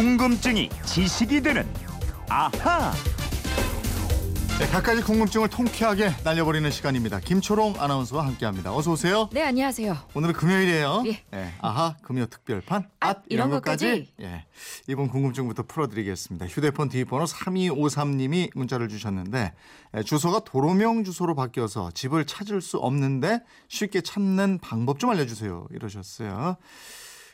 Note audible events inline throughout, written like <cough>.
궁금증이 지식이 되는 아하. 네, 각가지 궁금증을 통쾌하게 날려버리는 시간입니다. 김초롱 아나운서와 함께합니다. 어서 오세요. 네, 안녕하세요. 오늘은 금요일이에요. 예. 네, 아하 금요 특별판. 앗, 이런 것까지? 예. 이번 궁금증부터 풀어드리겠습니다. 휴대폰 뒷번호 3253님이 문자를 주셨는데 예, 주소가 도로명 주소로 바뀌어서 집을 찾을 수 없는데 쉽게 찾는 방법 좀 알려주세요. 이러셨어요.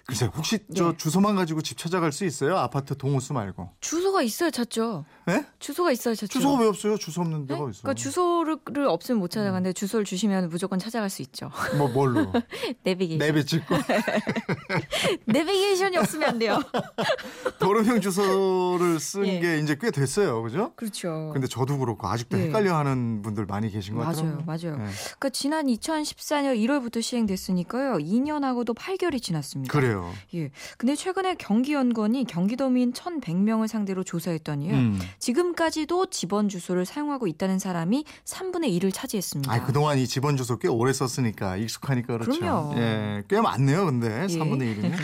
글쎄 혹시 저 예. 주소만 가지고 집 찾아갈 수 있어요? 아파트 동호수 말고. 주소가 있어야 찾죠. 네? 주소가 있어야 찾죠. 주소가 왜 없어요? 주소 없는 네? 데가 있어. 그러니까 주소를 없으면 못 찾아가는데 주소를 주시면 무조건 찾아갈 수 있죠. 뭐 뭘로? <laughs> 내비게이션. 내비 찍고 <laughs> 내비게이션이 없으면 안 돼요. <laughs> 도로명 주소를 쓴 예. 게 이제 꽤 됐어요, 그죠? 그렇죠. 근데 저도 그렇고 아직도 예. 헷갈려 하는 분들 많이 계신 것 맞아요, 같아요. 맞아요. 네. 그러니까 지난 2014년 1월부터 시행됐으니까요. 2년하고도 8개월이 지났습니다. 그래요. 예. 근데 최근에 경기연구원이 경기도민 1,100명을 상대로 조사했더니요. 음. 지금까지도 집원 주소를 사용하고 있다는 사람이 3분의 1을 차지했습니다. 아, 그동안 이 집원 주소 꽤 오래 썼으니까 익숙하니까 그렇죠. 그럼요. 예, 꽤 많네요, 근데 예. 3분의 1이면.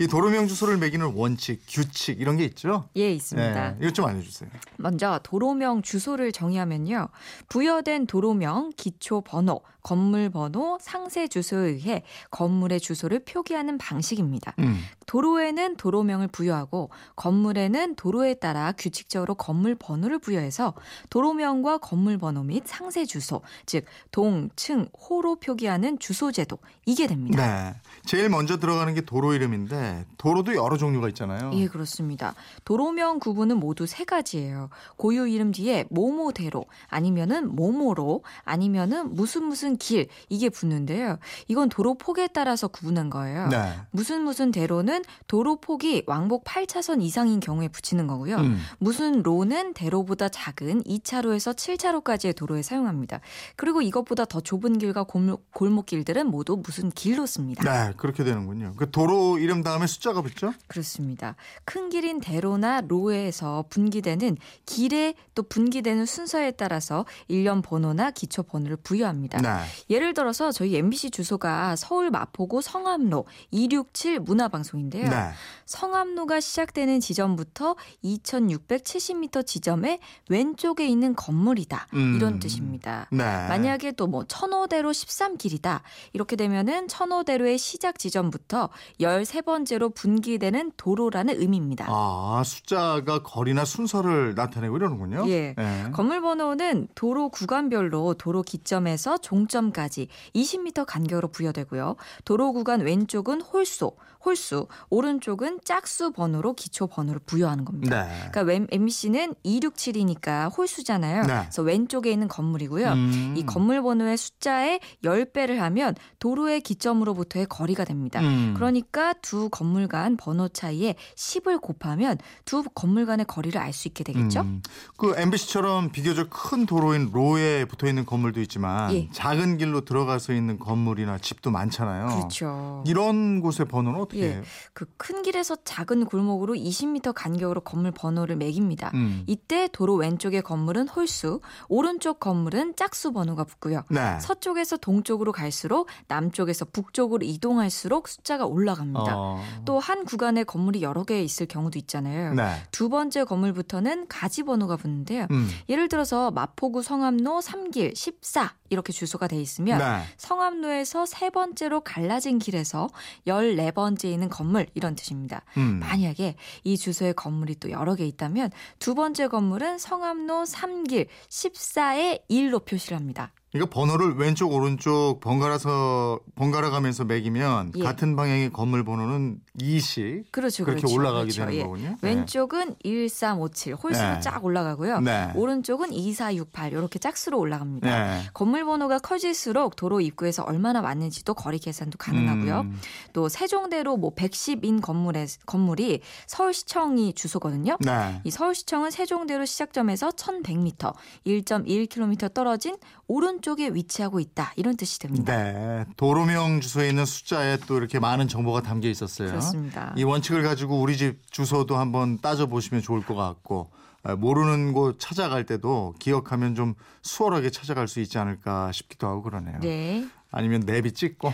이 도로명 주소를 매기는 원칙, 규칙 이런 게 있죠? 예, 있습니다. 예, 이것 좀 알려 주세요. 먼저 도로명 주소를 정의하면요. 부여된 도로명, 기초 번호, 건물 번호, 상세 주소에 의해 건물의 주소를 표기하는 방식입니다. 음. 도로에는 도로명을 부여하고 건물에는 도로에 따라 규칙적으로 건물 번호를 부여해서 도로명과 건물 번호 및 상세 주소, 즉 동, 층, 호로 표기하는 주소 제도 이게 됩니다. 네. 제일 먼저 들어가는 게 도로 이름인데 도로도 여러 종류가 있잖아요. 예, 그렇습니다. 도로명 구분은 모두 세 가지예요. 고유 이름 뒤에 모모대로 아니면은 모모로 아니면은 무슨 무슨 길 이게 붙는데요. 이건 도로 폭에 따라서 구분한 거예요. 네. 무슨 무슨 대로는 도로 폭이 왕복 8차선 이상인 경우에 붙이는 거고요. 음. 무슨 로는 대로보다 작은 2차로에서 7차로까지의 도로에 사용합니다. 그리고 이것보다 더 좁은 길과 골목, 골목길들은 모두 무슨 길로 씁니다. 네, 그렇게 되는군요. 그 도로 이름 다음에 숫자가 붙죠? 그렇습니다. 큰 길인 대로나 로에서 분기되는 길에 또 분기되는 순서에 따라서 일련 번호나 기초 번호를 부여합니다. 네. 예를 들어서 저희 MBC 주소가 서울 마포구 성암로 267 문화방송인데요. 네. 성암로가 시작되는 지점부터 2670m 지점의 왼쪽에 있는 건물이다. 음. 이런 뜻입니다. 네. 만약에 또 뭐 천호대로 13길이다. 이렇게 되면은 천호대로의 시작 지점부터 13번째로 분기되는 도로라는 의미입니다. 아, 숫자가 거리나 순서를 나타내고 이러는군요. 예. 네. 건물 번호는 도로 구간별로 도로 기점에서 종점 까지 20m 간격으로 부여되고요. 도로 구간 왼쪽은 홀수, 홀수, 오른쪽은 짝수 번호로 기초 번호를 부여하는 겁니다. 네. 그러니까 왼- MBC는 267이니까 홀수잖아요. 네. 그래서 왼쪽에 있는 건물이고요. 음. 이 건물 번호의 숫자에 10배를 하면 도로의 기점으로부터의 거리가 됩니다. 음. 그러니까 두 건물 간 번호 차이에 10을 곱하면 두 건물 간의 거리를 알 수 있게 되겠죠? 음. 그 MBC처럼 비교적 큰 도로인 로에 붙어 있는 건물도 있지만 예. 작은 길로 들어가서 있는 건물이나 집도 많잖아요. 그렇죠. 이런 곳의 번호는 어떻게 예. 해요? 그 큰 길에서 작은 골목으로 20m 간격으로 건물 번호를 매깁니다. 음. 이때 도로 왼쪽의 건물은 홀수, 오른쪽 건물은 짝수 번호가 붙고요. 네. 서쪽에서 동쪽으로 갈수록 남쪽에서 북쪽으로 이동할수록 숫자가 올라갑니다. 어. 또한 구간에 건물이 여러 개 있을 경우도 있잖아요. 네. 두 번째 건물부터는 가지 번호가 붙는데요. 음. 예를 들어서 마포구 성암로 3길 14 이렇게 주소가 돼 있으면 네. 성암로에서 세 번째로 갈라진 길에서 14번째 있는 건물 이런 뜻입니다. 음. 만약에 이 주소에 건물이 또 여러 개 있다면 두 번째 건물은 성암로 3길 14의 1로 표시를 합니다. 그러니까 번호를 왼쪽 오른쪽 번갈아서 번갈아 가면서 매기면 예. 같은 방향의 건물 번호는 2씩 그렇죠. 그렇게 그렇죠. 올라가게 그렇죠. 되는 예. 거군요. 네. 왼쪽은 1357 홀수로 네. 쫙 올라가고요. 네. 오른쪽은 2468 이렇게 짝수로 올라갑니다. 네. 건물 번호가 커질수록 도로 입구에서 얼마나 많은지도 거리 계산도 가능하고요. 음. 또 세종대로 뭐 110인 건물에 건물이 서울시청이 주소거든요. 네. 이 서울시청은 세종대로 시작점에서 1100m, 1.1km 떨어진 오른 쪽에 위치하고 있다. 이런 뜻이 됩니다. 네. 도로명 주소에 있는 숫자에 또 이렇게 많은 정보가 담겨 있었어요. 그렇습니다. 이 원칙을 가지고 우리 집 주소도 한번 따져 보시면 좋을 것 같고 아, 모르는 곳 찾아갈 때도 기억하면 좀 수월하게 찾아갈 수 있지 않을까 싶기도 하고 그러네요. 네. 아니면 내비 찍고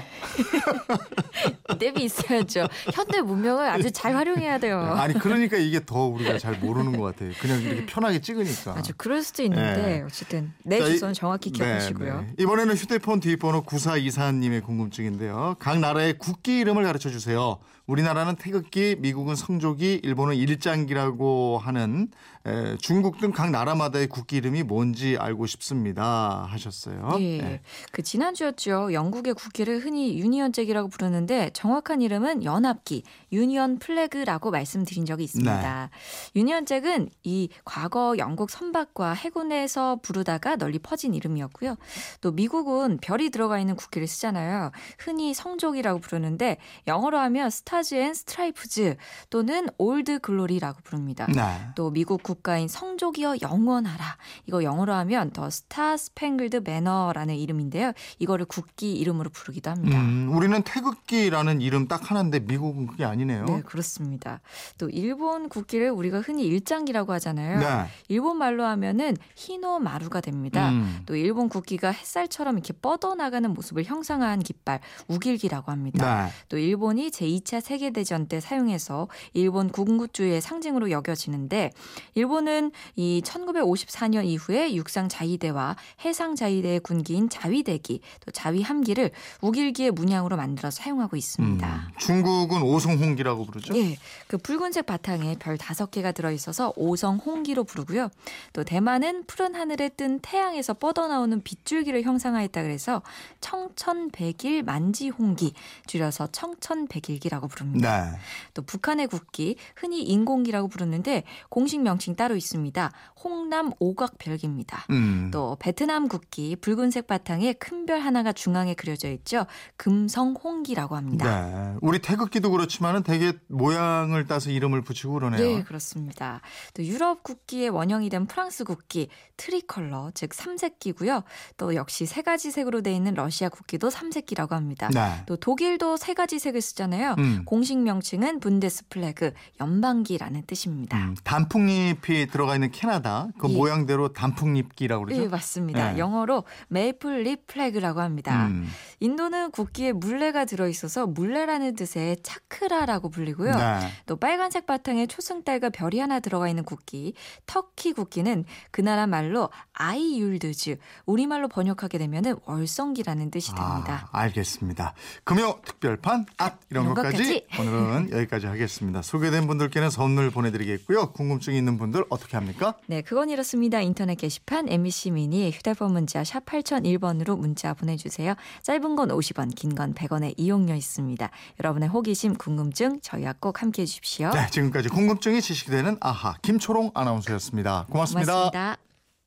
랩이 있어야죠. 현대 문명을 아주 잘 활용해야 돼요. 아니 그러니까 이게 더 우리가 잘 모르는 것 같아요. 그냥 이렇게 편하게 찍으니까. 아주 그럴 수도 있는데 네. 어쨌든 내 자, 이- 주소는 정확히 기억하시고요. 네, 네. 이번에는 휴대폰 뒷번호 9424님의 궁금증인데요. 각 나라의 국기 이름을 가르쳐 주세요. 우리나라는 태극기, 미국은 성조기, 일본은 일장기라고 하는 에, 중국 등 각 나라마다의 국기 이름이 뭔지 알고 싶습니다. 하셨어요. 예, 네. 그 지난주였죠. 영국의 국기를 흔히 유니언 잭이라고 부르는데 정확한 이름은 연합기, Union Flag라고 말씀드린 적이 있습니다. 네. 유니언 잭은 이 과거 영국 선박과 해군에서 부르다가 널리 퍼진 이름이었고요. 또 미국은 별이 들어가 있는 국기를 쓰잖아요. 흔히 성조기라고 부르는데 영어로 하면 Stars and Stripes 또는 Old Glory라고 부릅니다. 네. 또 미국 국가인 성조기여 영원하라. 이거 영어로 하면 The Star-Spangled Banner라는 이름인데요. 이거를 국기 이름으로 부르기도 합니다. 음, 우리는 태극기라는 이름 딱 하나인데 미국은 그게 아니네요. 네, 그렇습니다. 또 일본 국기를 우리가 흔히 일장기라고 하잖아요. 네. 일본 말로 하면은 히노마루가 됩니다. 음. 또 일본 국기가 햇살처럼 이렇게 뻗어나가는 모습을 형상화한 깃발 욱일기라고 합니다. 네. 또 일본이 제2차 세계대전 때 사용해서 일본 군국주의의 상징으로 여겨지는데 일본은 이 1954년 이후에 육상 자위대와 해상 자위대의 군기인 자위대기 또 자위함기를 우길기의 문양으로 만들어서 사용하고 있습니다. 음, 중국은 오송홍기라고 부르죠. 예, 그 붉은색 바탕에 별 다섯 개가 들어 있어서 오성 홍기로 부르고요. 또 대만은 푸른 하늘에 뜬 태양에서 뻗어나오는 빗줄기를 형상화했다 그래서 청천백일 만지홍기 줄여서 청천백일기라고 부릅니다. 네. 또 북한의 국기 흔히 인공기라고 부르는데 공식 명칭 따로 있습니다. 홍람오각별기입니다. 음. 또 베트남 국기 붉은색 바탕에 큰 별 하나가 중앙에 그려져 있죠. 금성홍기라고 합니다. 네. 우리 태극기도 그렇지만은 되게 모양을 따서 이름을 붙이고 그러네요. 네, 그렇습니다. 또 유럽 국기의 원형이 된 프랑스 국기 Tricolor, 즉 삼색기고요. 또 역시 세 가지 색으로 돼 있는 러시아 국기도 삼색기라고 합니다. 네. 또 독일도 세 가지 색을 쓰잖아요. 음. 공식 명칭은 Bundesflagge, 연방기라는 뜻입니다. 음, 단풍잎이 들어가 있는 캐나다 그 예. 모양대로 단풍잎기라고 그러죠. 네, 맞습니다. 네. 영어로 Maple Leaf Flag라고 합니다. 음. 인도는 국기에 물레가 들어 있어서 물레라는 뜻의 차크라라고 불리고요. 네. 또 빨간색 바탕에 초승달과 별이 하나 들어가 있는 국기, 터키 국기는 그 나라 말로 Ay Yıldız, 우리말로 번역하게 되면은 월성기라는 뜻이 됩니다. 아, 알겠습니다. 금요 특별판 앗 이런, 이런 것까지 것까지. 오늘은 여기까지 하겠습니다. 소개된 분들께는 선물 보내드리겠고요. 궁금증 있는 분들 어떻게 합니까? 네, 그건 이렇습니다. 인터넷 게시판 MBC 미니 휴대폰 문자 샵 8001번으로 문자 보내주세요. 짧은 건 50원, 긴 건 100원의 이용료 있습니다. 여러분의 호기심, 궁금증 저희와 꼭 함께해 주십시오. 네, 지금까지 궁금증이 지식되는 아하 김초롱 아나운서였습니다 고맙습니다. 고맙습니다.